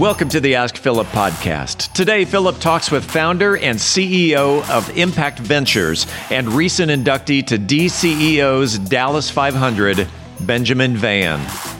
Welcome to the Ask Philip podcast. Today, Philip talks with founder and CEO of Impact Ventures and recent inductee to DCEO's Dallas 500, Benjamin Vann.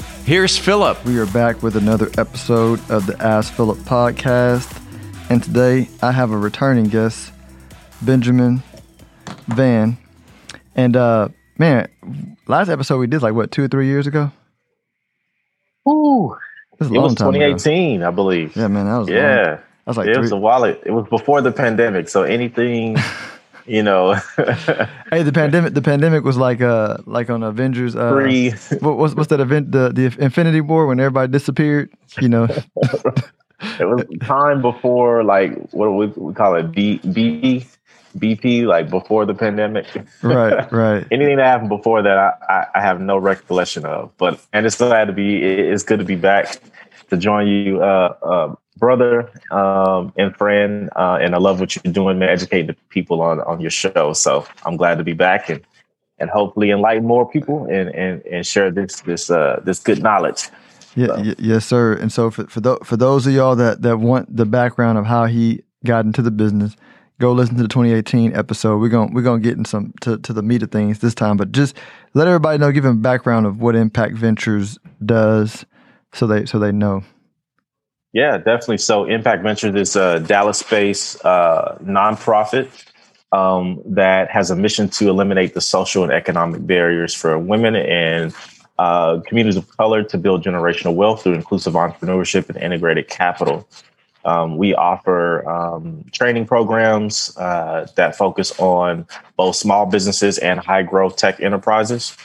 Here's Philip. We are back with another episode of the Ask Philip podcast. And today I have a returning guest, Benjamin Vann. And uh man, last episode we did like what, two or three years ago? Ooh. It was, it was 2018, I believe. Yeah, man, that was yeah. Long. was like it three. was a wallet. It was before the pandemic, so anything you know. hey, the pandemic. The pandemic was like uh like on Avengers. Uh, Free. What, what's what's that event? The the Infinity War when everybody disappeared. You know. it was time before like what we, we call it B B BP like before the pandemic. right, right. Anything that happened before that, I, I, I have no recollection of. But and it's glad to be. It's good to be back to join you, uh, uh, brother um, and friend, uh, and I love what you're doing, man, educating the people on on your show. So I'm glad to be back and and hopefully enlighten more people and and and share this this uh, this good knowledge. Yeah, so. y- yes, sir. And so for for, th- for those of y'all that that want the background of how he got into the business, go listen to the 2018 episode. We're gonna we're gonna get in some to, to the meat of things this time, but just let everybody know, give them background of what Impact Ventures does, so they so they know. Yeah, definitely. So Impact Ventures is a Dallas-based uh, nonprofit um, that has a mission to eliminate the social and economic barriers for women and uh, communities of color to build generational wealth through inclusive entrepreneurship and integrated capital. Um, we offer um, training programs uh, that focus on both small businesses and high growth tech enterprises.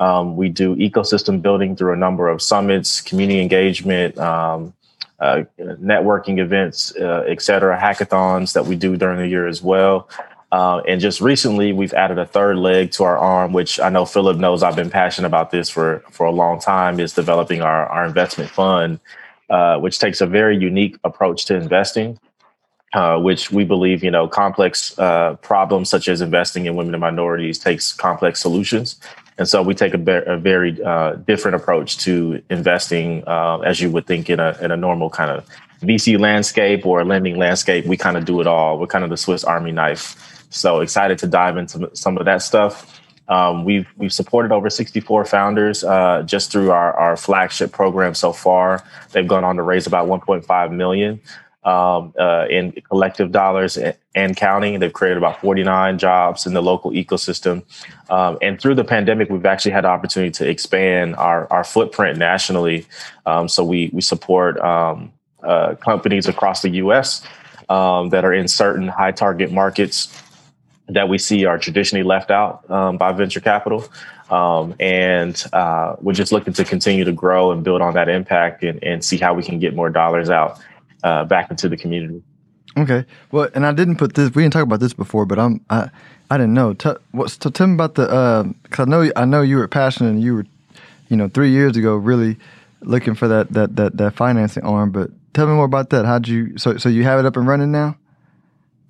Um, we do ecosystem building through a number of summits, community engagement, um, uh, networking events, uh, et cetera, hackathons that we do during the year as well. Uh, and just recently, we've added a third leg to our arm, which I know Philip knows I've been passionate about this for, for a long time, is developing our, our investment fund, uh, which takes a very unique approach to investing. Uh, which we believe, you know, complex uh, problems such as investing in women and minorities takes complex solutions. And so we take a, be- a very uh, different approach to investing, uh, as you would think in a, in a normal kind of VC landscape or lending landscape. We kind of do it all. We're kind of the Swiss Army knife. So excited to dive into some of that stuff. Um, we've we've supported over 64 founders uh, just through our, our flagship program so far. They've gone on to raise about 1.5 million um, uh, in collective dollars and counting. They've created about 49 jobs in the local ecosystem. Um, and through the pandemic, we've actually had the opportunity to expand our, our footprint nationally. Um, so we, we support um, uh, companies across the US um, that are in certain high target markets that we see are traditionally left out um, by venture capital. Um, and uh, we're just looking to continue to grow and build on that impact and, and see how we can get more dollars out uh, back into the community. Okay. Well, and I didn't put this. We didn't talk about this before, but I'm I I didn't know. Tell, what, so tell me about the because uh, I know I know you were passionate and you were, you know, three years ago really looking for that that that that financing arm. But tell me more about that. How'd you? So so you have it up and running now?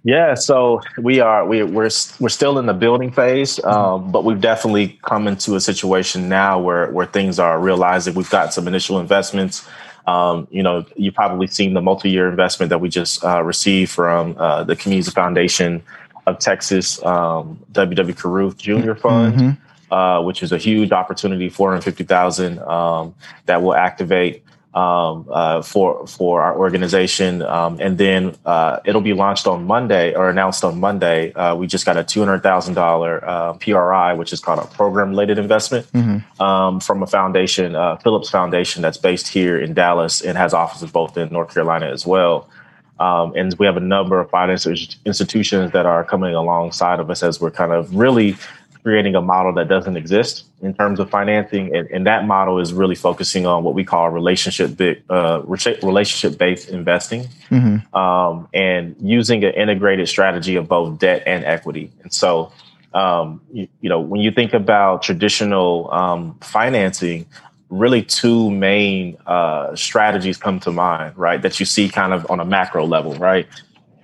Yeah, so we are we we're we're still in the building phase, mm-hmm. um, but we've definitely come into a situation now where where things are realizing we've got some initial investments. Um, you know, you've probably seen the multi-year investment that we just uh, received from uh, the Community Foundation of Texas, um, W.W. Caruth Jr. Fund, mm-hmm. uh, which is a huge opportunity, 450000 um, that will activate um, uh, for for our organization, um, and then uh, it'll be launched on Monday or announced on Monday. Uh, we just got a two hundred thousand uh, PRI, which is called a program related investment, mm-hmm. um, from a foundation, uh, Phillips Foundation, that's based here in Dallas and has offices both in North Carolina as well. Um, and we have a number of financial institutions that are coming alongside of us as we're kind of really creating a model that doesn't exist in terms of financing, and, and that model is really focusing on what we call relationship uh, relationship based investing, mm-hmm. um, and using an integrated strategy of both debt and equity. And so, um, you, you, know, when you think about traditional um, financing, really two main uh, strategies come to mind, right? That you see kind of on a macro level, right?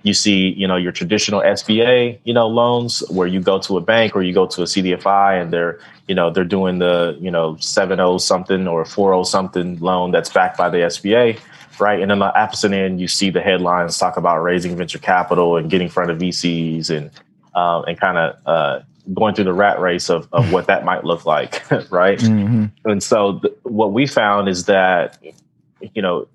You see, you know, your traditional SBA, you know, loans where you go to a bank or you go to a CDFI and they're, you know, they're doing the, you know, 7 something or 4 something loan that's backed by the SBA, right? And then the opposite end, you see the headlines talk about raising venture capital and getting in front of VCs and um, and kind of uh, going through the rat race of, of what that might look like, right? Mm-hmm. And so th- what we found is that, you know,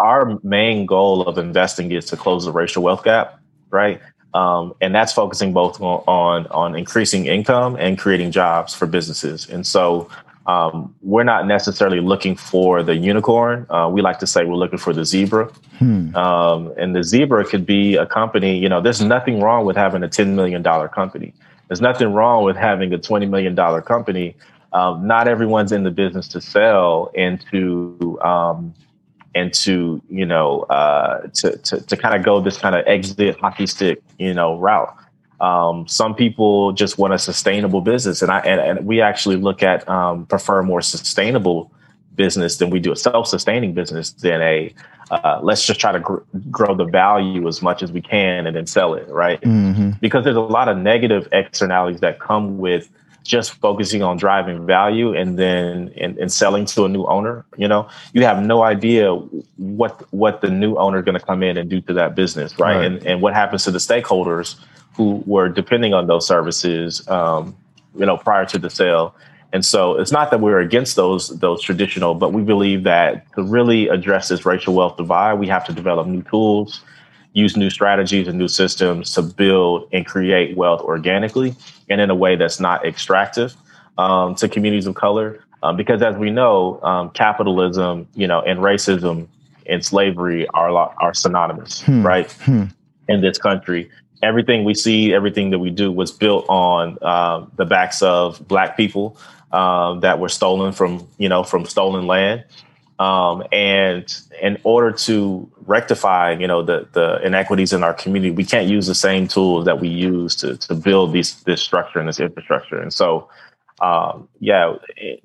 our main goal of investing is to close the racial wealth gap, right? Um, and that's focusing both on, on, on increasing income and creating jobs for businesses. And so um, we're not necessarily looking for the unicorn. Uh, we like to say we're looking for the zebra. Hmm. Um, and the zebra could be a company. You know, there's nothing wrong with having a ten million dollar company. There's nothing wrong with having a twenty million dollar company. Um, not everyone's in the business to sell and to um, and to you know uh, to to, to kind of go this kind of exit hockey stick you know route. Um, some people just want a sustainable business, and I and, and we actually look at um, prefer more sustainable business than we do a self-sustaining business than a uh, let's just try to gr- grow the value as much as we can and then sell it right mm-hmm. because there's a lot of negative externalities that come with just focusing on driving value and then and, and selling to a new owner you know? You have no idea what what the new owner is going to come in and do to that business right? right, And, and what happens to the stakeholders who were depending on those services um, you know prior to the sale. And so it's not that we're against those those traditional but we believe that to really address this racial wealth divide we have to develop new tools use new strategies and new systems to build and create wealth organically and in a way that's not extractive um, to communities of color. Um, because as we know, um, capitalism, you know, and racism and slavery are are synonymous, hmm. right? Hmm. In this country, everything we see, everything that we do was built on uh, the backs of Black people um, that were stolen from, you know, from stolen land. Um, and in order to rectify, you know, the the inequities in our community, we can't use the same tools that we use to to build these this structure and this infrastructure. And so, um, yeah,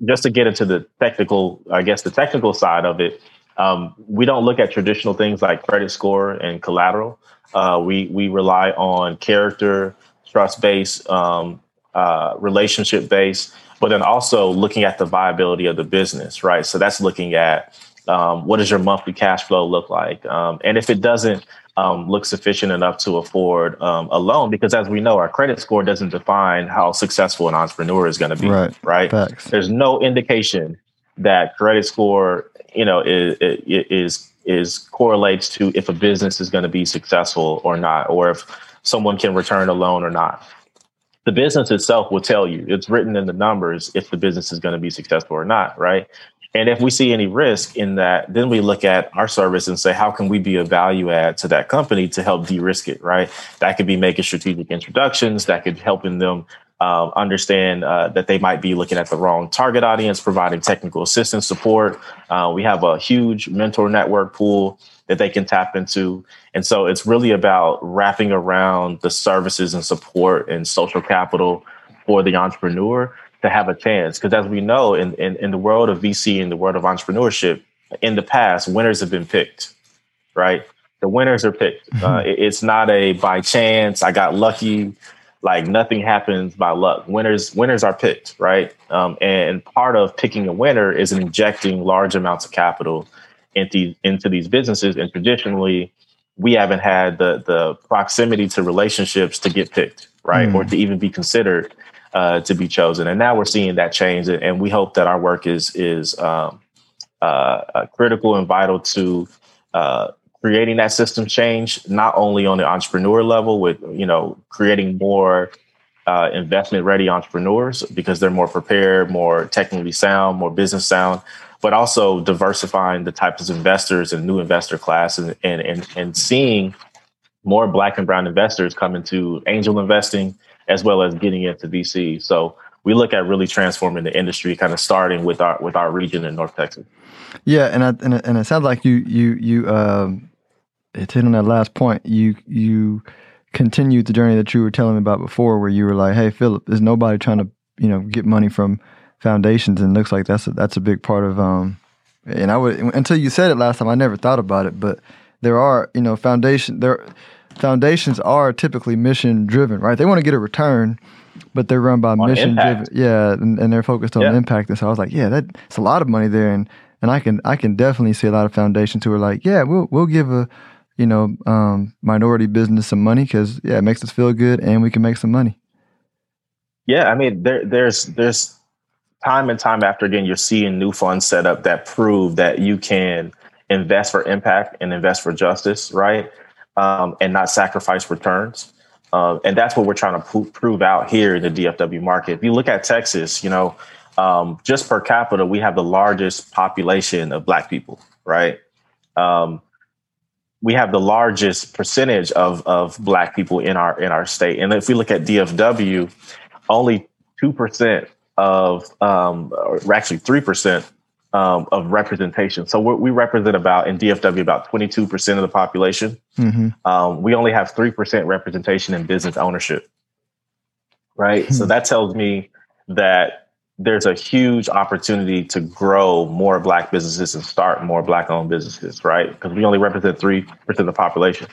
just to get into the technical, I guess the technical side of it, um, we don't look at traditional things like credit score and collateral. Uh, we we rely on character, trust based, um, uh, relationship based but then also looking at the viability of the business, right? So that's looking at um, what does your monthly cash flow look like, um, and if it doesn't um, look sufficient enough to afford um, a loan, because as we know, our credit score doesn't define how successful an entrepreneur is going to be, right? Right. Facts. There's no indication that credit score, you know, is is is correlates to if a business is going to be successful or not, or if someone can return a loan or not the business itself will tell you. It's written in the numbers if the business is going to be successful or not right? And if we see any risk in that then we look at our service and say how can we be a value add to that company to help de-risk it right? That could be making strategic introductions. That could helping them um, understand uh, that they might be looking at the wrong target audience providing technical assistance support. Uh, we have a huge mentor network pool that they can tap into. And so it's really about wrapping around the services and support and social capital for the entrepreneur to have a chance. Because as we know, in, in, in the world of VC, and the world of entrepreneurship, in the past, winners have been picked, right? The winners are picked. Mm-hmm. Uh, it, it's not a by chance, I got lucky, like nothing happens by luck. Winners winners are picked, right? Um, and part of picking a winner is injecting large amounts of capital into into these businesses, and traditionally, we haven't had the the proximity to relationships to get picked, right, mm. or to even be considered uh, to be chosen. And now we're seeing that change, and we hope that our work is is um, uh, uh, critical and vital to uh, creating that system change, not only on the entrepreneur level, with you know creating more. Uh, investment ready entrepreneurs because they're more prepared, more technically sound, more business sound, but also diversifying the types of investors and new investor class and, and, and, and seeing more black and brown investors come into angel investing as well as getting into VC. So we look at really transforming the industry, kind of starting with our with our region in North Texas. Yeah, and I, and, it, and it sounds like you you you um, it's hit on that last point. You you continued the journey that you were telling me about before, where you were like, "Hey, Philip, there's nobody trying to you know get money from foundations," and looks like that's a, that's a big part of. Um, and I would until you said it last time, I never thought about it, but there are you know foundation there foundations are typically mission driven, right? They want to get a return, but they're run by On mission impact. driven. Yeah, and, and they're focused on Yeah. impact. And so I was like, yeah, that's a lot of money there, and and I can I can definitely see a lot of foundations who are like, yeah, we'll we'll give a you know um, minority business some money because yeah, it makes us feel good and we can make some money. Yeah, I mean, there, there's there's time and time after again, you're seeing new funds set up that prove that you can invest for impact and invest for justice, right? Um, and not sacrifice returns. Um, and that's what we're trying to pro- prove out here in the DFW market. If you look at Texas, you know, um, just per capita, we have the largest population of Black people, right? Um, we have the largest percentage of of Black people in our in our state. And if we look at DFW, only two percent of, um, or actually three percent um, of representation. So we're, we represent about in DFW about twenty two percent of the population. Mm-hmm. Um, we only have three percent representation in business ownership. Right. So Hmm. that tells me that there's a huge opportunity to grow more black businesses and start more black owned businesses, right? Because we only represent 3% of the population.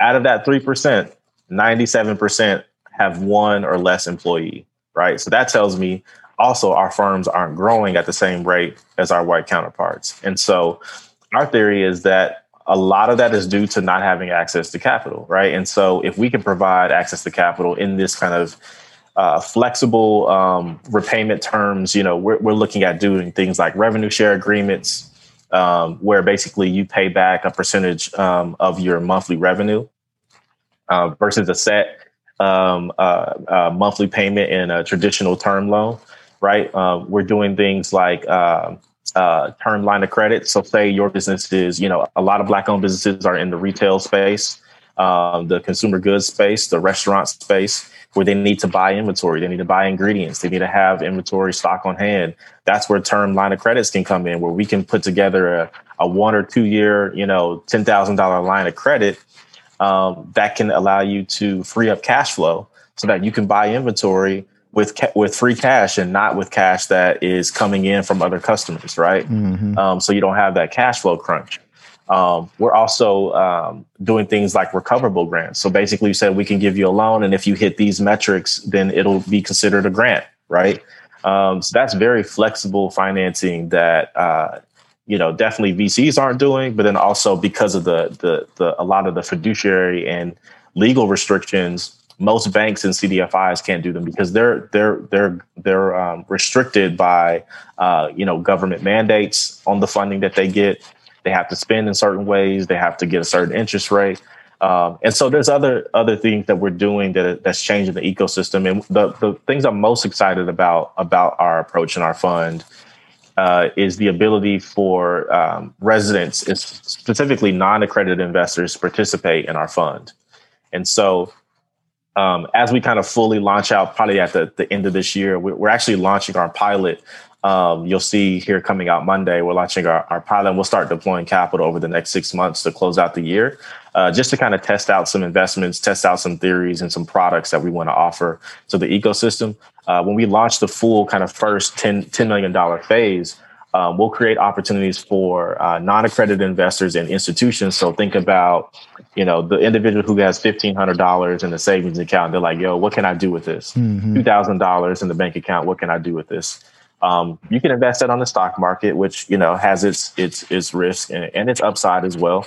Out of that 3%, 97% have one or less employee, right? So that tells me also our firms aren't growing at the same rate as our white counterparts. And so our theory is that a lot of that is due to not having access to capital, right? And so if we can provide access to capital in this kind of uh, flexible um, repayment terms. You know, we're, we're looking at doing things like revenue share agreements, um, where basically you pay back a percentage um, of your monthly revenue uh, versus a set um, uh, uh, monthly payment in a traditional term loan. Right? Um, we're doing things like uh, uh, term line of credit. So, say your business is, you know, a lot of black-owned businesses are in the retail space, um, the consumer goods space, the restaurant space where they need to buy inventory, they need to buy ingredients, they need to have inventory stock on hand. That's where term line of credits can come in, where we can put together a, a one or two year, you know, ten thousand dollar line of credit um, that can allow you to free up cash flow so that you can buy inventory with ca- with free cash and not with cash that is coming in from other customers, right? Mm-hmm. Um, so you don't have that cash flow crunch. Um, we're also um, doing things like recoverable grants. So basically, you said we can give you a loan, and if you hit these metrics, then it'll be considered a grant, right? Um, so that's very flexible financing that uh, you know definitely VCs aren't doing, but then also because of the the the a lot of the fiduciary and legal restrictions, most banks and CDFIs can't do them because they're they're they're they're um, restricted by uh, you know government mandates on the funding that they get. They have to spend in certain ways. They have to get a certain interest rate. Um, and so there's other other things that we're doing that that's changing the ecosystem. And the the things I'm most excited about about our approach and our fund uh, is the ability for um, residents, specifically non-accredited investors, to participate in our fund. And so um, as we kind of fully launch out, probably at the, the end of this year, we're, actually launching our pilot. Um, you'll see here coming out Monday, we're launching our, our pilot and we'll start deploying capital over the next six months to close out the year, uh, just to kind of test out some investments, test out some theories and some products that we want to offer to the ecosystem. Uh, when we launch the full kind of first $10, $10 million phase, um, we'll create opportunities for uh, non-accredited investors and institutions. So think about, you know, the individual who has fifteen hundred dollars in the savings account. They're like, "Yo, what can I do with this? Mm-hmm. Two thousand dollars in the bank account. What can I do with this?" Um, you can invest that on the stock market, which you know has its its its risk and, and its upside as well.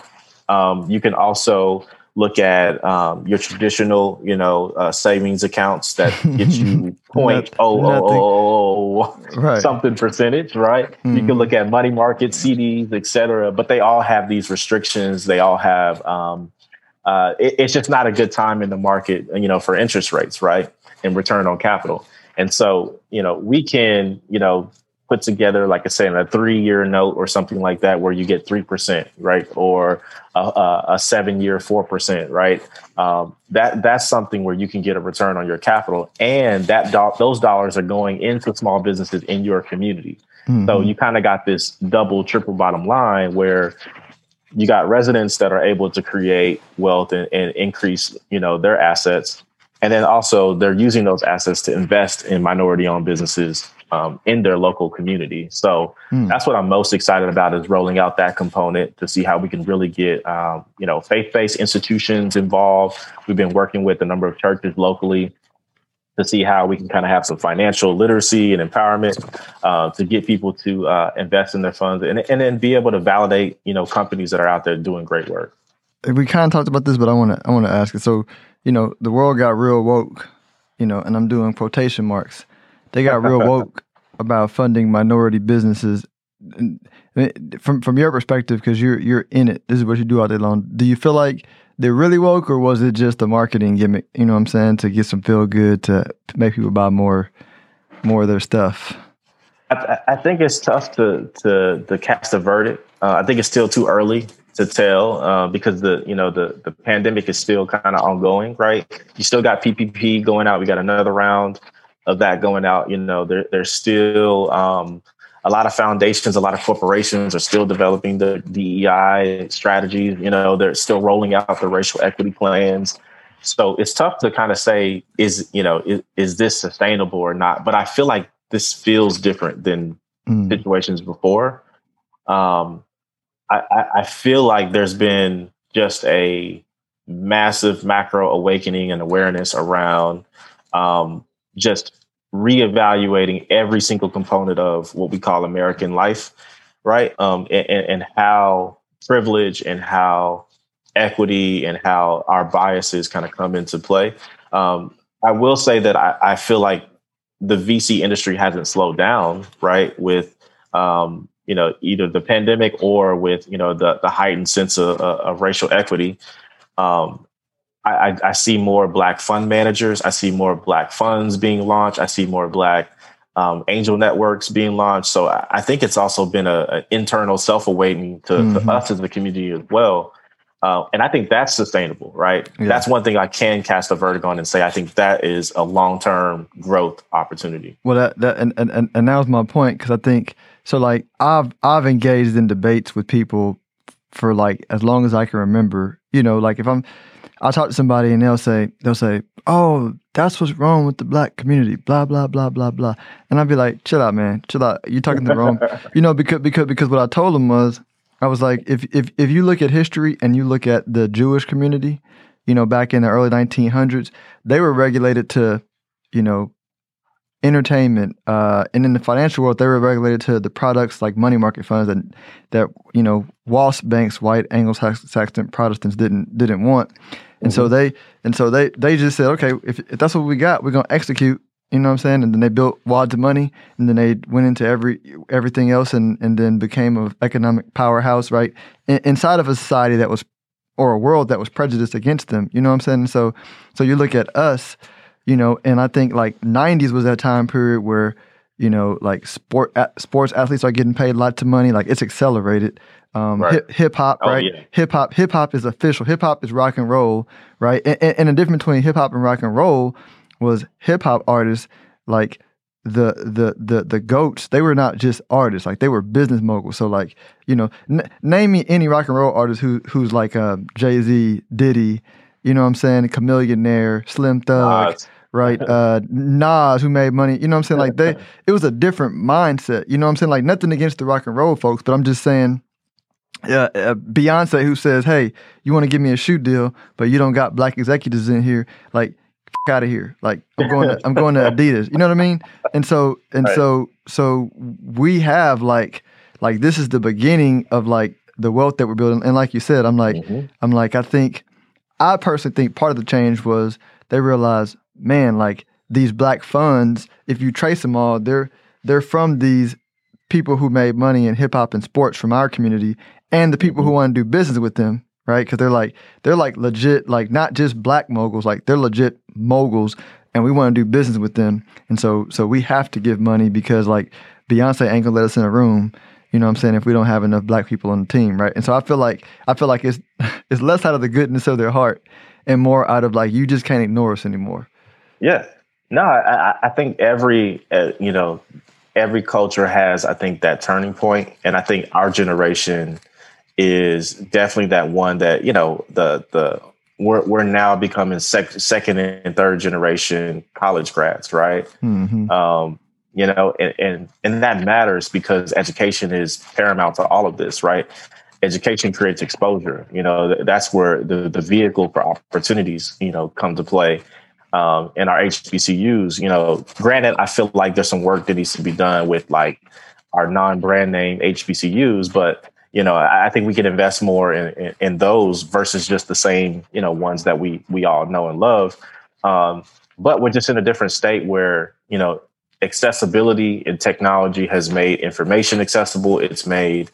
Um, you can also look at um, your traditional, you know, uh, savings accounts that get you point oh oh oh oh Right. something percentage, right? You can Mhm. look at money market, CDs, et cetera, but they all have these restrictions. They all have, um, uh, it- it's just not a good time in the market, you know, for interest rates, right? And return on capital. And so, you know, we can, you know, put together, like I said, a three year note or something like that, where you get 3%, right? Or a, a, a seven year, 4%, right? Um, that That's something where you can get a return on your capital. And that do- those dollars are going into small businesses in your community. Mm-hmm. So you kind of got this double, triple bottom line where you got residents that are able to create wealth and, and increase, you know, their assets. And then also they're using those assets to invest in minority owned businesses um, in their local community. So hmm. that's what I'm most excited about is rolling out that component to see how we can really get um, you know faith-based institutions involved. We've been working with a number of churches locally to see how we can kind of have some financial literacy and empowerment uh, to get people to uh, invest in their funds and, and then be able to validate you know companies that are out there doing great work. We kind of talked about this, but I want to I want to ask it. So you know the world got real woke, you know, and I'm doing quotation marks they got real woke about funding minority businesses. From from your perspective, because you're you're in it, this is what you do all day long. Do you feel like they're really woke, or was it just a marketing gimmick? You know what I'm saying to get some feel good to, to make people buy more more of their stuff. I, I think it's tough to to to cast a verdict. Uh, I think it's still too early to tell uh, because the you know the the pandemic is still kind of ongoing, right? You still got PPP going out. We got another round of that going out. You know, there, there's still um, a lot of foundations, a lot of corporations are still developing the DEI strategies. You know, they're still rolling out the racial equity plans. So it's tough to kind of say, is you know, is, is this sustainable or not? But I feel like this feels different than mm. situations before. Um, I, I feel like there's been just a massive macro awakening and awareness around um, just reevaluating every single component of what we call American life, right? Um, and, and how privilege and how equity and how our biases kind of come into play. Um, I will say that I, I, feel like the VC industry hasn't slowed down, right? With um, you know either the pandemic or with you know the the heightened sense of, of racial equity. Um, I, I, see more black fund managers. I see more black funds being launched. I see more black um, angel networks being launched. So I, I think it's also been an internal self awakening to, mm-hmm. to, us as the community as well. Uh, and I think that's sustainable, right? Yeah. That's one thing I can cast a verdict on and say I think that is a long term growth opportunity. Well, that, that and, and and that was my point because I think so. Like I've I've engaged in debates with people for like as long as I can remember. You know, like if I'm I'll talk to somebody and they'll say, they'll say, oh, that's what's wrong with the black community, blah, blah, blah, blah, blah. And I'd be like, chill out, man, chill out. You're talking the wrong, you know, because, because, because what I told them was, I was like, if, if, if you look at history and you look at the Jewish community, you know, back in the early 1900s, they were regulated to, you know, entertainment, uh, and in the financial world, they were regulated to the products like money market funds that that you know Wall banks, white Anglo-Saxon Protestants didn't didn't want, and mm-hmm. so they and so they they just said, okay, if, if that's what we got, we're gonna execute. You know what I'm saying? And then they built wads of money, and then they went into every everything else, and and then became an economic powerhouse, right? In, inside of a society that was, or a world that was prejudiced against them. You know what I'm saying? So, so you look at us you know, and I think like '90s was that time period where you know, like sport sports athletes are getting paid lots of money. Like it's accelerated. Um, right. Hip hop, oh, right? Yeah. Hip hop, hip hop is official. Hip hop is rock and roll, right? And, and, and the difference between hip hop and rock and roll was hip hop artists like the the the the goats. They were not just artists; like they were business moguls. So, like you know, n- name me any rock and roll artist who who's like uh, Jay Z, Diddy, you know what I'm saying? Chamillionaire, Slim Thug, Nas. Right? Uh, Nas, who made money. You know what I'm saying? Like they, it was a different mindset. You know what I'm saying? Like nothing against the rock and roll folks, but I'm just saying. Uh, uh, Beyonce, who says, "Hey, you want to give me a shoe deal, but you don't got black executives in here," like out of here. Like I'm going to I'm going to Adidas. You know what I mean? And so and right. so so we have like like this is the beginning of like the wealth that we're building. And like you said, I'm like mm-hmm. I'm like I think I personally think part of the change was they realized, man, like these black funds, if you trace them all, they're they're from these people who made money in hip hop and sports from our community, and the people who mm-hmm. want to do business with them, right? Because they're like they're like legit, like not just black moguls, like they're legit moguls and we want to do business with them. And so so we have to give money because like Beyonce ain't gonna let us in a room. You know what I'm saying? If we don't have enough black people on the team, right? And so I feel like I feel like it's it's less out of the goodness of their heart and more out of like you just can't ignore us anymore. Yeah. No, I, I think every uh, you know every culture has I think that turning point, and I think our generation is definitely that one that you know the the we're we're now becoming sec- second and third generation college grads, right? Mm-hmm. Um, you know, and, and and that matters because education is paramount to all of this, right? Education creates exposure. You know, that's where the the vehicle for opportunities, you know, come to play. Um, in our HBCUs, you know, granted, I feel like there's some work that needs to be done with like our non-brand name HBCUs, but you know, I think we can invest more in, in, in, those versus just the same, you know, ones that we we all know and love. Um, but we're just in a different state where you know accessibility and technology has made information accessible. It's made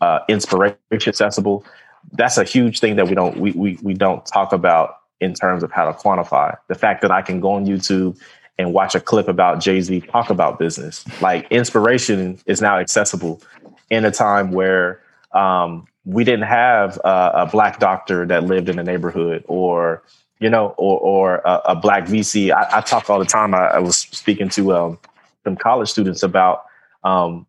uh, inspiration accessible. That's a huge thing that we don't we, we we don't talk about in terms of how to quantify. The fact that I can go on YouTube and watch a clip about Jay Z talk about business. Like inspiration is now accessible in a time where um, we didn't have a, a, black doctor that lived in the neighborhood or you know or, or a, a black vc I, I, talk all the time. I, I was speaking to um, some college students about um,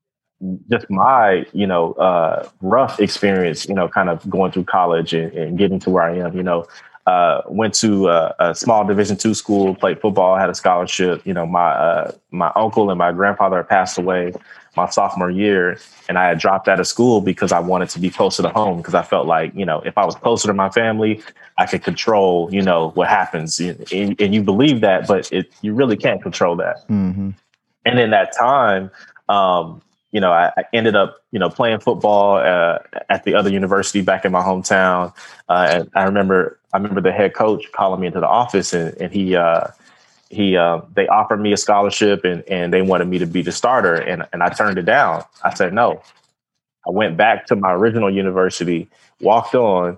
just my you know uh, rough experience you know kind of going through college and, and getting to where i am you know uh, went to a, a, small division two school played football had a scholarship you know my uh, my uncle and my grandfather passed away my sophomore year and I had dropped out of school because I wanted to be closer to home because I felt like, you know, if I was closer to my family, I could control, you know, what happens. And, and you believe that, but it, you really can't control that. Mm-hmm. And in that time, um, you know, I, I, ended up, you know, playing football uh, at the other university back in my hometown. Uh, and I remember, I remember the head coach calling me into the office, and, and he, uh, he uh, they offered me a scholarship and and they wanted me to be the starter and and I turned it down. I said no. I went back to my original university, walked on,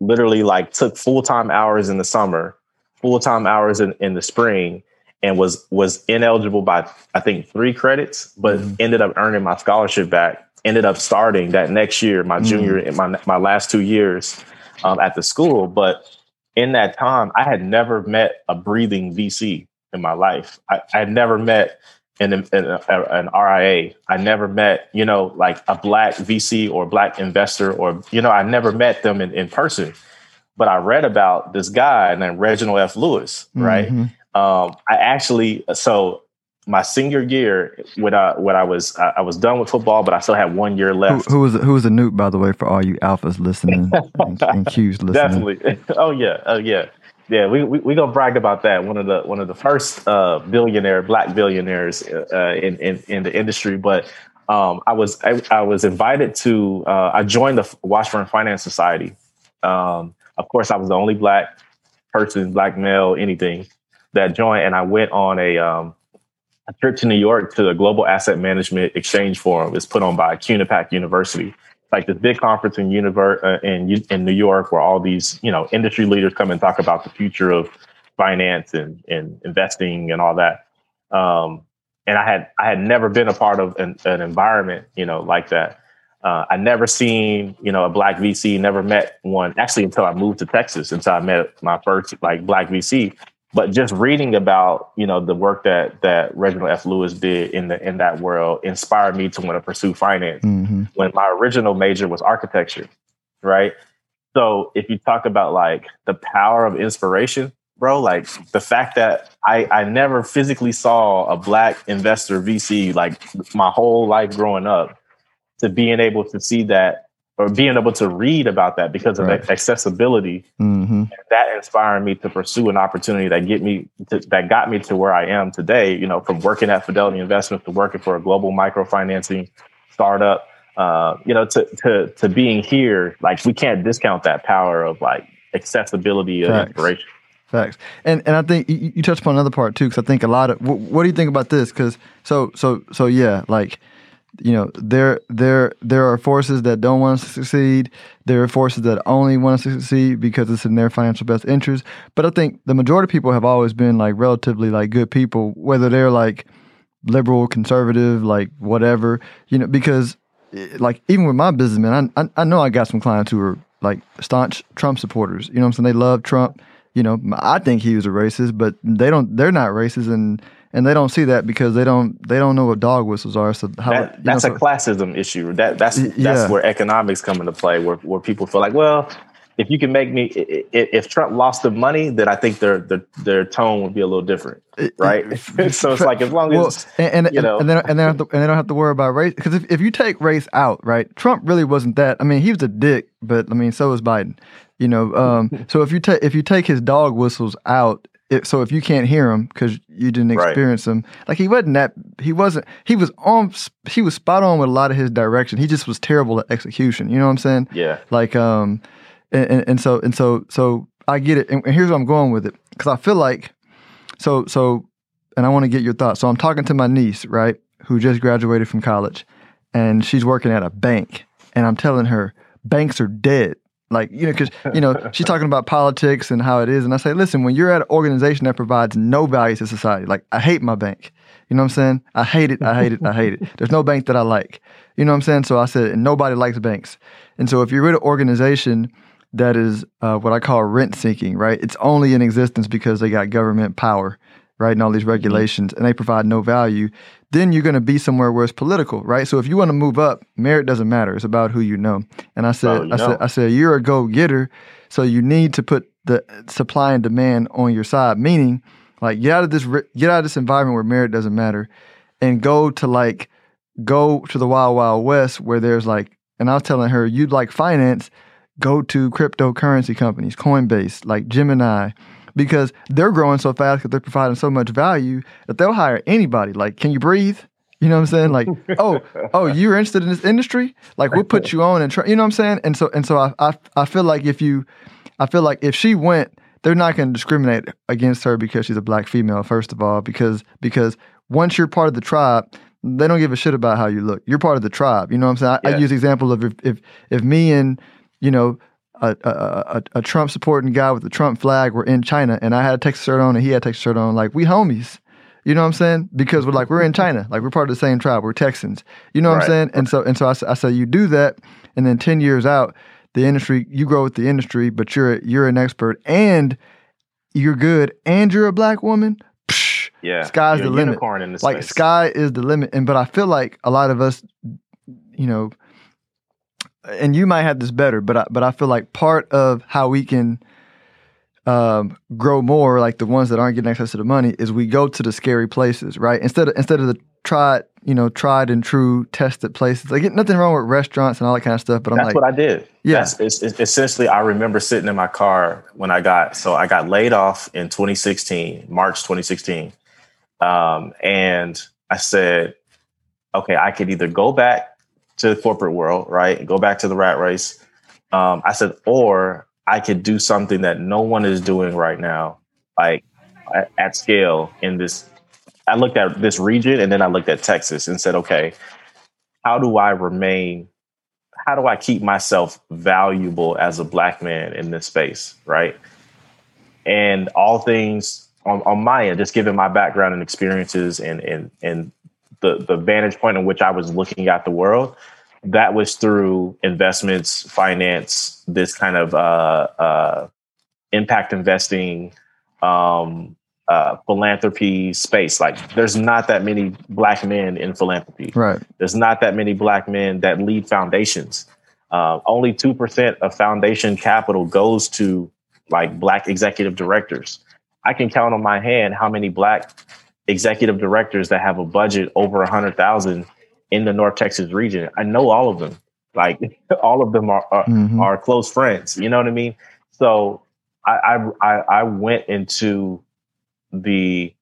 literally like took full time hours in the summer, full time hours in, in the spring, and was was ineligible by I think three credits, but mm-hmm. ended up earning my scholarship back. Ended up starting that next year, my mm-hmm. junior in my my last two years um, at the school, but in that time, I had never met a breathing VC in my life. I, I had never met an, an, an, RIA. I never met, you know, like a black VC or black investor, or, you know, I never met them in, in person. But I read about this guy named Reginald F. Lewis, right? Mm-hmm. Um, I actually, so my senior year when I when I was I, I, was done with football, but I still had one year left. Who, who was who was a newt, by the way, for all you alphas listening and, and Qs listening? Definitely. Oh yeah. Oh yeah. Yeah, we we we gonna brag about that. One of the one of the first uh, billionaire black billionaires uh, in, in in the industry. But um, I was I, I, was invited to uh, I joined the Washburn Finance Society. Um, of course, I was the only black person, black male, anything that joined, and I went on a um, a trip to New York to the Global Asset Management Exchange Forum is put on by Quinnipiac University. It's Like this big conference in, uh, in in New York, where all these you know industry leaders come and talk about the future of finance and, and investing and all that. Um, and I had I had never been a part of an, an environment you know like that. Uh, I never seen you know a black VC, never met one actually until I moved to Texas. Until I met my first like black VC, but just reading about you know the work that that Reginald F. Lewis did in the in that world inspired me to want to pursue finance. Mm-hmm. When my original major was architecture, right? So if you talk about like the power of inspiration, bro, like the fact that I I never physically saw a black investor VC like my whole life growing up, to being able to see that or being able to read about that because of right. accessibility mm-hmm. that inspired me to pursue an opportunity that get me to, that got me to where I am today you know from working at Fidelity Investments to working for a global microfinancing startup uh, you know to to to being here like we can't discount that power of like accessibility and Facts. inspiration Facts. And and I think you, you touched upon another part too, because I think a lot of what, what do you think about this? Because so so so yeah, like you know there there there are forces that don't want to succeed. There are forces that only want to succeed because it's in their financial best interest. But i think the majority of people have always been like relatively like good people whether they're like liberal conservative like whatever you know because eh, like even with my business man i, I, I know i got some clients who are like staunch trump supporters. You know what i'm saying? They love trump. You know i think he was a racist but they don't they're not racist and and they don't see that because they don't they don't know what dog whistles are. So how, that, that's know, a classism issue. That that's yeah. that's where economics come into play, where where people feel like, well, if you can make me, if Trump lost the money, then I think their their their tone would be a little different, right? so it's like as long well, as and, and, you know, and, then and, then and they don't have to worry about race because if, if you take race out, right? Trump really wasn't that. I mean, he was a dick, but I mean, so was Biden. You know, um, so if you take if you take his dog whistles out it, so if you can't hear him because you didn't experience right. him, like he wasn't that he wasn't he was on he was spot on with a lot of his direction. He just was terrible at execution. You know what I'm saying? Yeah. Like um, and, and, and so and so so I get it. And, and here's where I'm going with it because I feel like so so, and I want to get your thoughts. So I'm talking to my niece, right, who just graduated from college, and she's working at a bank, and I'm telling her banks are dead. Like, you know, because, you know, she's talking about politics and how it is. And I say, listen, when you're at an organization that provides no value to society, like, I hate my bank. You know what I'm saying? I hate it. I hate it. I hate it. There's no bank that I like. You know what I'm saying? So I said, and nobody likes banks. And so if you're at an organization that is uh, what I call rent seeking, right? It's only in existence because they got government power, right? And all these mm-hmm. regulations, and they provide no value then you're going to be somewhere where it's political, right? So if you want to move up, merit doesn't matter. It's about who you know. And I said, oh, I said, I said, you're a go getter, so you need to put the supply and demand on your side. Meaning, like, get out of this, get out of this environment where merit doesn't matter, and go to like, go to the wild wild west where there's like, and I was telling her, you'd like finance, go to cryptocurrency companies, Coinbase, like Gemini because they're growing so fast because they're providing so much value that they'll hire anybody. Like, can you breathe? You know what I'm saying? Like, oh, oh, you're interested in this industry? Like, we'll put you on and try. You know what I'm saying? And so, and so, I, I, I feel like if you, I feel like if she went, they're not going to discriminate against her because she's a black female. First of all, because because once you're part of the tribe, they don't give a shit about how you look. You're part of the tribe. You know what I'm saying? I, yeah. I use the example of if, if if me and you know a, a, a, Trump supporting guy with the Trump flag were in China and I had a Texas shirt on and he had a Texas shirt on, like we homies. You know what I'm saying? Because we're like we're in China, like we're part of the same tribe. We're Texans. You know what right. I'm saying? And so and so I, I said you do that, and then ten years out, the industry you grow with the industry, but you're you're an expert and you're good and you're a black woman. Psh, yeah, sky's the limit. Like space. sky is the limit. And but I feel like a lot of us, you know and you might have this better, but I, but I feel like part of how we can um, grow more, like the ones that aren't getting access to the money, is we go to the scary places, right? Instead of instead of the tried, you know, tried and true, tested places. Like nothing wrong with restaurants and all that kind of stuff, but I'm that's like, what I did. Yeah, it's, it's, essentially, I remember sitting in my car when I got so I got laid off in 2016, March 2016, um, and I said, okay, I could either go back to the corporate world, right? Go back to the rat race. Um, I said, or I could do something that no one is doing right now, like at, scale in this. I looked at this region and then I looked at Texas and said, okay, how do I remain? How do I keep myself valuable as a black man in this space, right? And all things on, on my end, just given my background and experiences and and and the the vantage point in which I was looking at the world, that was through investments, finance, this kind of uh, uh, impact investing, um, uh, philanthropy space. Like, there's not that many black men in philanthropy. Right. There's not that many black men that lead foundations. Uh, only two percent of foundation capital goes to like black executive directors. I can count on my hand how many black executive directors that have a budget over a hundred thousand in the North Texas region. I know all of them. Like all of them are are, mm-hmm. are close friends. You know what I mean? So I, I I went into the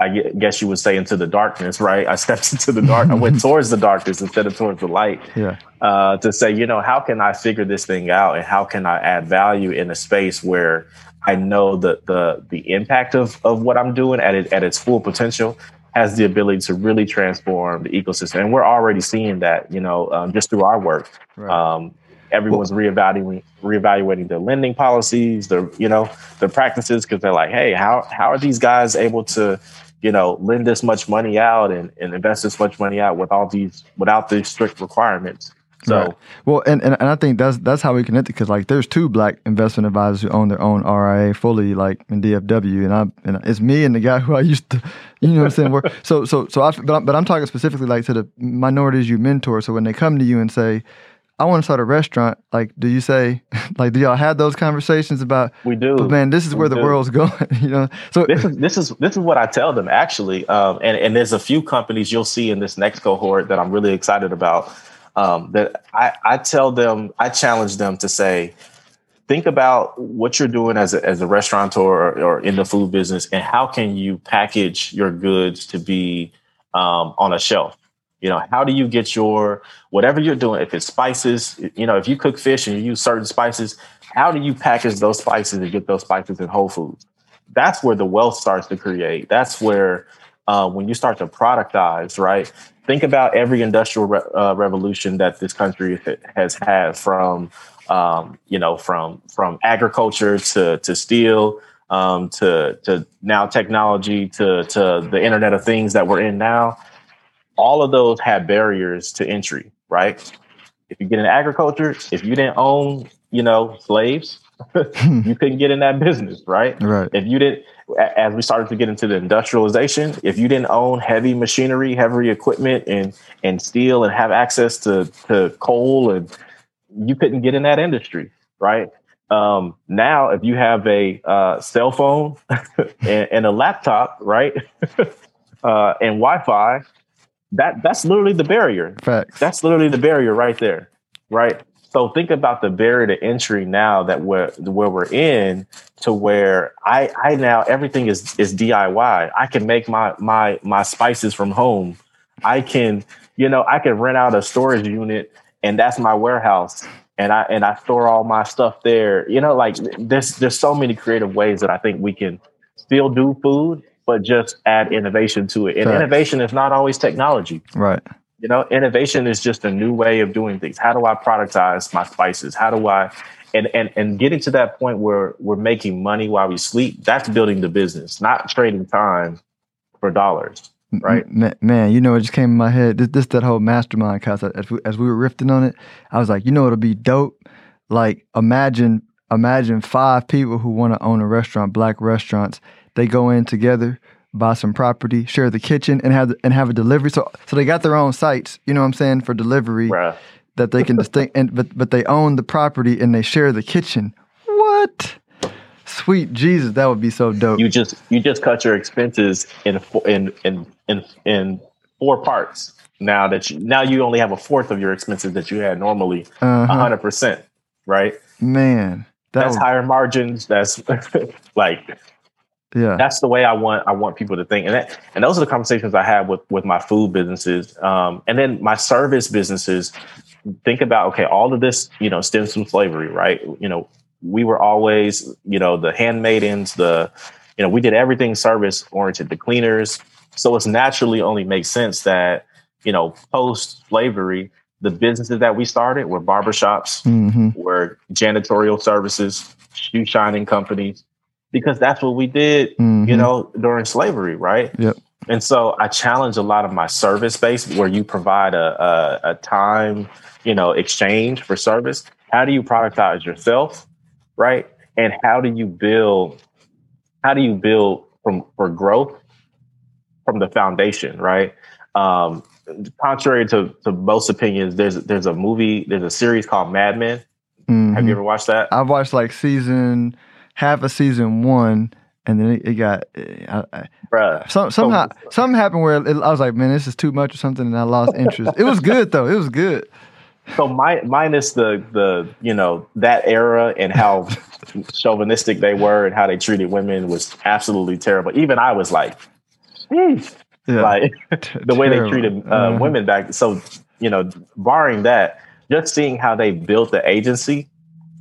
I guess you would say into the darkness, right? I stepped into the dark. I went towards the darkness instead of towards the light. Yeah. Uh, to say, you know, how can I figure this thing out, and how can I add value in a space where I know the the the impact of of what I'm doing at it at its full potential. has the ability to really transform the ecosystem. And we're already seeing that, you know, um, just through our work. Right. Um, everyone's well, reevaluating reevaluating their lending policies, their you know their practices because they're like, hey, how how are these guys able to you know lend this much money out and, and invest this much money out with all these without these strict requirements? So right. well, and, and and I think that's that's how we connect it because like there's two black investment advisors who own their own RIA fully like in DFW, and I and it's me and the guy who I used to, you know, what I'm saying. So so so I but I'm, but I'm talking specifically like to the minorities you mentor. So when they come to you and say, I want to start a restaurant. Like, do you say, like, do y'all have those conversations about? We do. But man, this is where we the do. world's going. You know, so this is this is this is what I tell them actually. Um, and and there's a few companies you'll see in this next cohort that I'm really excited about um, that I, I tell them, I challenge them to say, think about what you're doing as a, as a restaurateur or, or in the food business and how can you package your goods to be um, on a shelf? You know how do you get your whatever you're doing if it's spices you know if you cook fish and you use certain spices how do you package those spices and get those spices in whole foods? That's where the wealth starts to create. That's where uh, when you start to productize right think about every industrial re- uh, revolution that this country has had from um, you know from from agriculture to to steel um, to to now technology to to the internet of things that we're in now. All of those have barriers to entry right? If you get in agriculture if you didn't own you know slaves you couldn't get in that business right? Right. If you didn't as we started to get into the industrialization, if you didn't own heavy machinery, heavy equipment, and and steel, and have access to to coal, and you couldn't get in that industry, right? Um, now, if you have a uh, cell phone and, and, a laptop, right, uh, and Wi-Fi, that that's literally the barrier. Facts. That's literally the barrier right there, right? So think about the barrier to entry now that we're where we're in to where I I now everything is is DIY. I can make my my my spices from home. I can you know I can rent out a storage unit and that's my warehouse and I and I store all my stuff there. You know, like there's there's so many creative ways that I think we can still do food, but just add innovation to it. And innovation is not always technology. Right. You know, innovation is just a new way of doing things. How do I productize my spices? How do I and and and getting to that point where we're making money while we sleep, that's building the business, not trading time for dollars. Right, man. You know, it just came in my head. This, this that whole mastermind concept. Uh, as we, as we were riffing on it, I was like, you know, it'll be dope. Like, imagine, imagine five people who want to own a restaurant, black restaurants. They go in together buy some property, share the kitchen, and have and have a delivery. So so they got their own sites. You know what I'm saying for delivery Bruh. that they can distinct. And but but they own the property and they share the kitchen. What? Sweet Jesus, that would be so dope. You just you just cut your expenses in in in in, in four parts. Now that you now you only have a fourth of your expenses that you had normally, uh-huh. 100 percent, right? Man, that that's would... higher margins. That's like yeah. That's the way i want i want people to think. And that, and those are the conversations i have with with my food businesses. Um, and then my service businesses think about okay all of this you know stems from slavery right? You know we were always you know the handmaidens the you know we did everything service oriented the cleaners. So it's naturally only makes sense that you know post slavery the businesses that we started were barbershops mm-hmm. were janitorial services shoe shining companies because that's what we did, mm-hmm. you know, during slavery, right? Yep. And so I challenge a lot of my service base where you provide a, a, a time, you know, exchange for service. How do you productize yourself, right? And how do you build? How do you build from for growth from the foundation, right? Um, contrary to, to most opinions, there's there's a movie, there's a series called Mad Men. Mm-hmm. Have you mm-hmm. ever watched that? I've watched like season half of season one, and then it, it got Bruh. Some, somehow so, something happened where it, I was like, man, this is too much or something, and I lost interest. it was good though. It was good. So my, minus the the you know that era and how chauvinistic they were and how they treated women was absolutely terrible. Even I was like, yeah. like the way they treated uh, uh-huh. women back. So you know, barring that, just seeing how they built the agency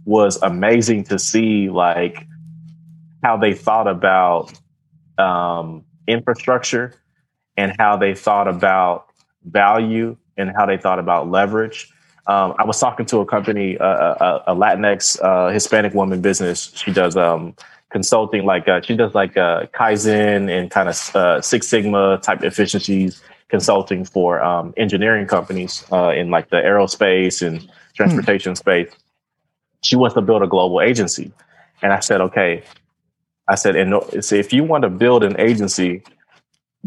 was amazing to see like how they thought about um, infrastructure and how they thought about value and how they thought about leverage. Um, I was talking to a company, uh, a, a Latinx uh, Hispanic woman business. She does um, consulting, like uh, she does like uh, Kaizen and kind of uh, Six Sigma type efficiencies consulting for um, engineering companies uh, in like the aerospace and transportation hmm. space. She wants to build a global agency, and I said, okay. I said, and so if you want to build an agency,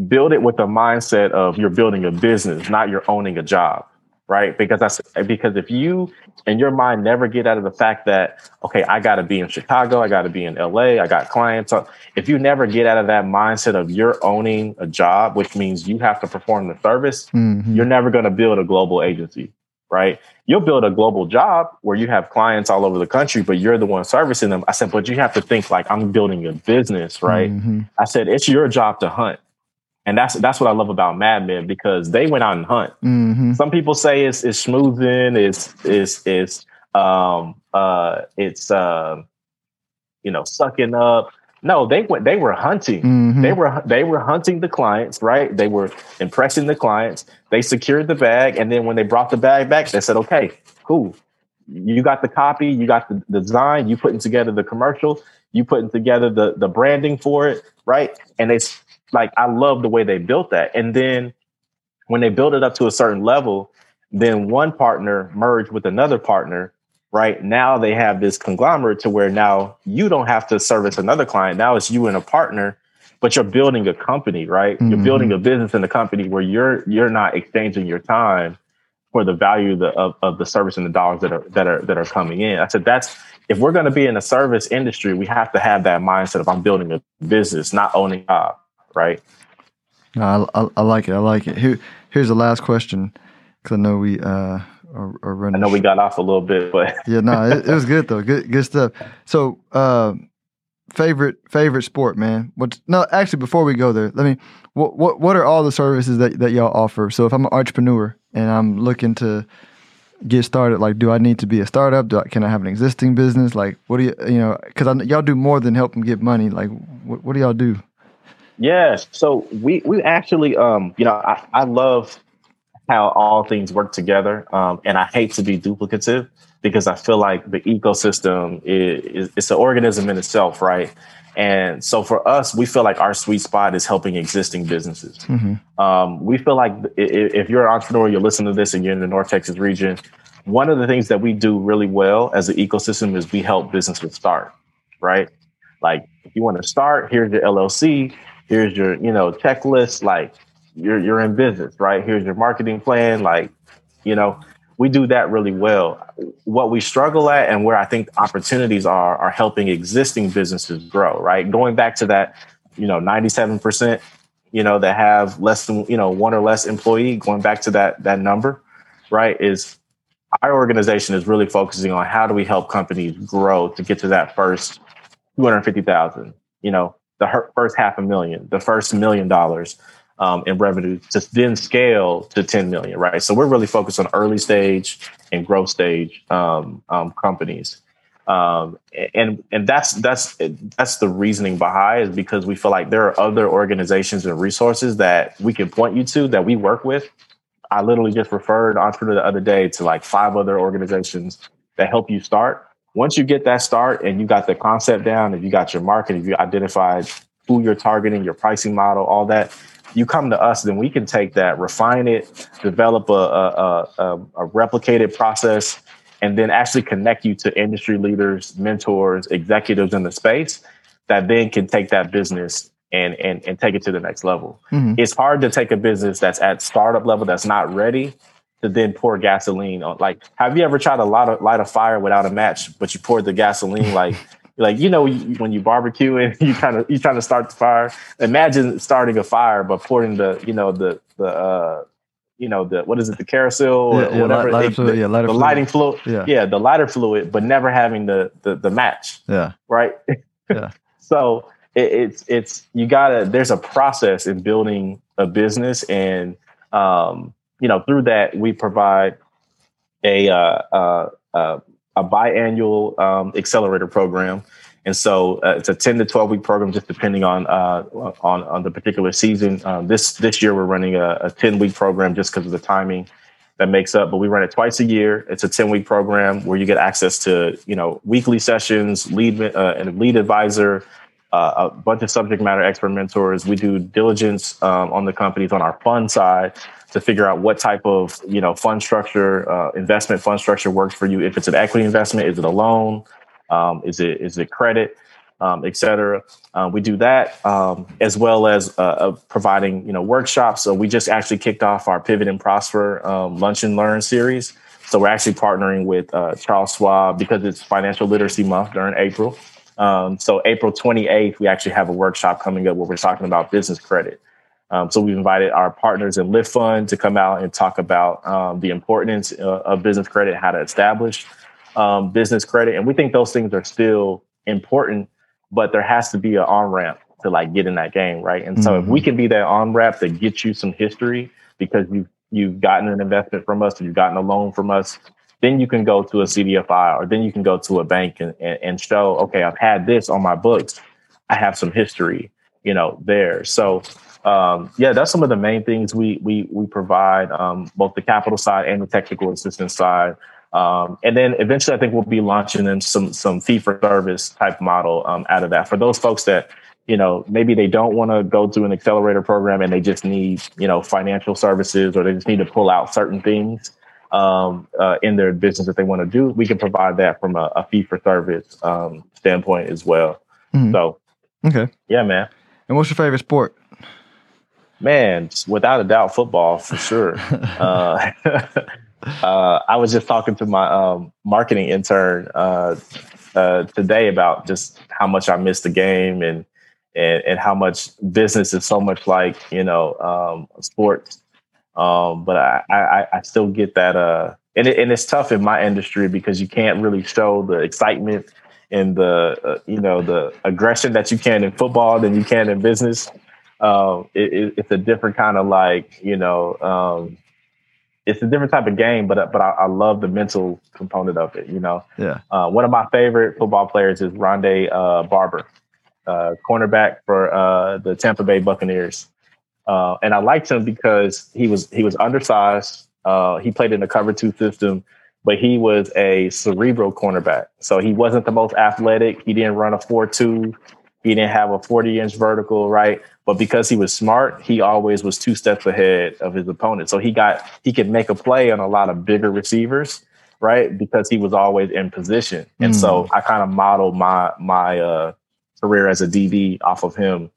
build it with the mindset of you're building a business, not you're owning a job right? Because that's because if you in your mind never get out of the fact that okay, I got to be in Chicago, I got to be in LA, I got clients. If you never get out of that mindset of you're owning a job, which means you have to perform the service, mm-hmm. you're never going to build a global agency, right? You'll build a global job where you have clients all over the country, but you're the one servicing them. I said, but you have to think like I'm building a business, right? Mm-hmm. I said it's your job to hunt and that's that's what I love about Mad Men because they went out and hunt. Mm-hmm. Some people say it's it's smoothing, it's it's it's um uh it's uh you know sucking up. No, they went they were hunting. Mm-hmm. They were they were hunting the clients, right? They were impressing the clients. They secured the bag, and then when they brought the bag back, they said, "Okay, cool. You got the copy, you got the, design, you putting together the commercial, you putting together the the branding for it, right?" And they like I love the way they built that. And then when they built it up to a certain level, then one partner merged with another partner, right? Now they have this conglomerate to where now you don't have to service another client. Now it's you and a partner, but you're building a company, right? Mm-hmm. You're building a business in the company where you're you're not exchanging your time for the value of the, of, of the service and the dollars that are that are that are coming in. I said that's if we're going to be in a service industry, we have to have that mindset of I'm building a business, not owning a job right? I, I, I, like it. I like it. Here, here's the last question because I know we uh, are, are, running. I know we got off a little bit, but yeah, no, it, it, was good though. Good, good stuff. So, uh, favorite favorite sport, man. What's no? Actually, before we go there, let me. What what what are all the services that that y'all offer? So, if I'm an entrepreneur and I'm looking to get started, like, do I need to be a startup? Do I, can I have an existing business? Like, what do you you know? Because y'all do more than help them get money. Like, what, what do y'all do? Yes. So we we actually um you know I, I love how all things work together um and I hate to be duplicative because I feel like the ecosystem is, is it's an organism in itself, right? And so for us, we feel like our sweet spot is helping existing businesses. Mm-hmm. Um, we feel like if you're an entrepreneur, you're listening to this and you're in the North Texas region, one of the things that we do really well as an ecosystem is we help businesses start, right? Like if you want to start, here's your LLC here's your you know checklist like you're you're in business right? Here's your marketing plan. Like you know we do that really well. What we struggle at and where i think opportunities are are helping existing businesses grow right? Going back to that you know 97% you know that have less than you know one or less employee going back to that that number right is our organization is really focusing on how do we help companies grow to get to that first 250,000 you know the first half a million, the first million dollars um, in revenue to then scale to 10 million, right? So we're really focused on early stage and growth stage um, um, companies. Um, and and that's that's that's the reasoning behind is because we feel like there are other organizations and resources that we can point you to that we work with. I literally just referred entrepreneur the other day to like five other organizations that help you start once you get that start and you got the concept down, if you got your market, if you identified who you're targeting, your pricing model, all that, you come to us, then we can take that, refine it, develop a, a, a, a replicated process, and then actually connect you to industry leaders, mentors, executives in the space that then can take that business and and, and take it to the next level. Mm-hmm. It's hard to take a business that's at startup level that's not ready to then pour gasoline on. Like, have you ever tried to light a, light a fire without a match, but you poured the gasoline like? Like you know when you barbecue and you kind of you trying to start the fire. Imagine starting a fire but pouring the you know the the uh you know the what is it the carousel or yeah, whatever? lighter fluid, the, yeah, lighter the fluid. lighting fluid yeah. yeah the lighter fluid but never having the the, the match yeah. right? Yeah. So it, it's it's you gotta there's a process in building a business and um you know, through that we provide a uh, uh, uh, a biannual um, accelerator program, And so uh, it's a 10 to 12 week program, just depending on uh, on on the particular season. Um, this this year we're running a, a 10 week program just because of the timing that makes up. But we run it twice a year. It's a 10 week program where you get access to you know weekly sessions, lead uh, and lead advisor, uh, a bunch of subject matter expert mentors. We do diligence um, on the companies on our fund side to figure out what type of you know fund structure, uh, investment fund structure works for you. If it's an equity investment, is it a loan? Um, is it is it credit, um, et cetera? Uh, we do that um, as well as uh, uh, providing you know workshops. So we just actually kicked off our Pivot and Prosper um, Lunch and Learn series. So we're actually partnering with uh, Charles Schwab because it's Financial Literacy Month during April. Um, so April 28th, we actually have a workshop coming up where we're talking about business credit. Um, so we've invited our partners in Lift Fund to come out and talk about um, the importance uh, of business credit, how to establish um, business credit, and we think those things are still important, but there has to be an on ramp to like get in that game, right? And so mm-hmm. if we mm-hmm. can be that on ramp to get you some history because you've you've gotten an investment from us, or you've gotten a loan from us, then you can go to a CDFI or then you can go to a bank and, and, and show, okay, I've had this on my books. I have some history, you know, there. So um, yeah, that's some of the main things we we we provide, um, both the capital side and the technical assistance side. Um, and then eventually, I think we'll be launching in some some fee for service type model um, out of that for those folks that you know maybe they don't want to go to an accelerator program and they just need you know financial services or they just need to pull out certain things um, uh, in their business that they want to do. We can provide that from a, a fee for service um, standpoint as well. Mm-hmm. So, okay, yeah, man. And what's your favorite sport? Man, without a doubt, football for sure. uh, uh, I was just talking to my um, marketing intern uh, uh, today about just how much I miss the game and and and how much business is so much like you know um, sports. Um, but I, I, I still get that uh, and it, and it's tough in my industry because you can't really show the excitement and the uh, you know the aggression that you can in football than you can in business. Um, it, it, it's a different kind of like you know um, it's a different type of game, but but I, I, love the mental component of it. You know, yeah. Uh, one of my favorite football players is Rondé uh, Barber, uh, cornerback for uh, the Tampa Bay Buccaneers, uh, and I liked him because he was he was undersized. Uh, he played in the cover two system, but he was a cerebral cornerback. So he wasn't the most athletic. He didn't run a four two. He didn't have a 40 inch vertical, right? But because he was smart, he always was two steps ahead of his opponent. So he got he could make a play on a lot of bigger receivers, right? Because he was always in position. And mm. so I kind of modeled my my uh, career as a DB off of him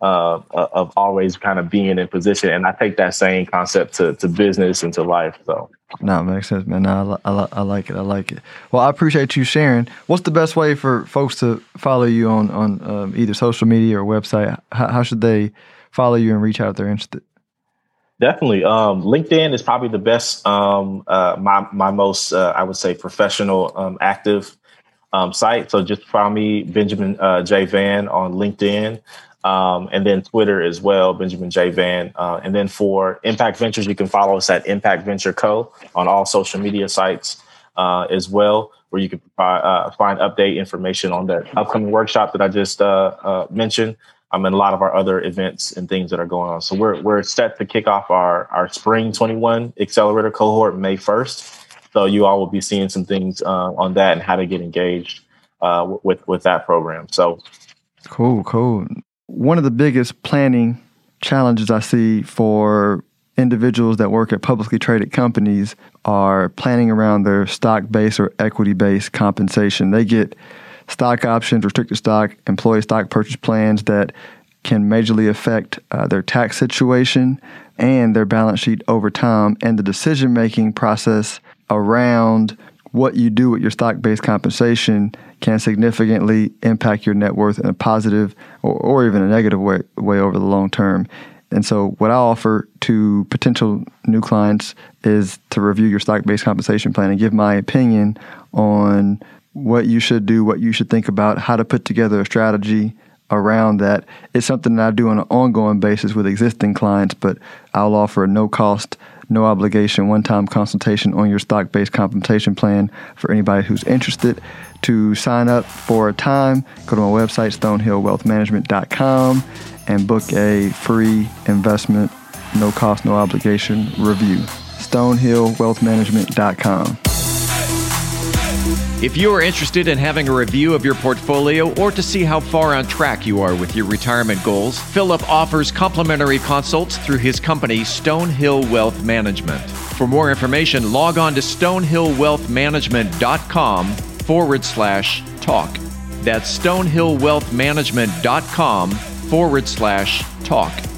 uh, of always kind of being in position. And I take that same concept to, to business and to life. So. No, it makes sense, man. No, I, I, I, like it. I like it. Well, I appreciate you sharing. What's the best way for folks to follow you on on um, either social media or website? How, how, should they follow you and reach out if they're interested? Definitely, um, LinkedIn is probably the best. Um, uh, my my most, uh, I would say, professional, um, active um, site. So just follow me, Benjamin uh, J Vann, on LinkedIn. Um, and then Twitter as well, Benjamin J. Vann. Uh, and then for Impact Ventures, you can follow us at Impact Venture Co. on all social media sites uh, as well, where you can uh, find update information on that upcoming workshop that I just uh, uh, mentioned. Um, and a lot of our other events and things that are going on. So we're we're set to kick off our our spring 21 accelerator cohort May 1st. So you all will be seeing some things uh, on that and how to get engaged with with that program. So Cool, cool one of the biggest planning challenges I see for individuals that work at publicly traded companies are planning around their stock based or equity based compensation. They get stock options, restricted stock, employee stock purchase plans that can majorly affect uh, their tax situation and their balance sheet over time, and the decision making process around what you do with your stock based compensation can significantly impact your net worth in a positive or, or even a negative way, way over the long term. And so, what I offer to potential new clients is to review your stock based compensation plan and give my opinion on what you should do, what you should think about, how to put together a strategy around that. It's something that I do on an ongoing basis with existing clients, but I'll offer a no cost no obligation, one time consultation on your stock based compensation plan for anybody who's interested. To sign up for a time, go to my website, stonehillwealthmanagement.com, and book a free investment, no cost, no obligation review. StonehillWealthManagement.com. If you are interested in having a review of your portfolio or to see how far on track you are with your retirement goals, Philip offers complimentary consults through his company, Stonehill Wealth Management. For more information, log on to stonehillwealthmanagement.com forward slash talk. That's stonehillwealthmanagement.com forward slash talk.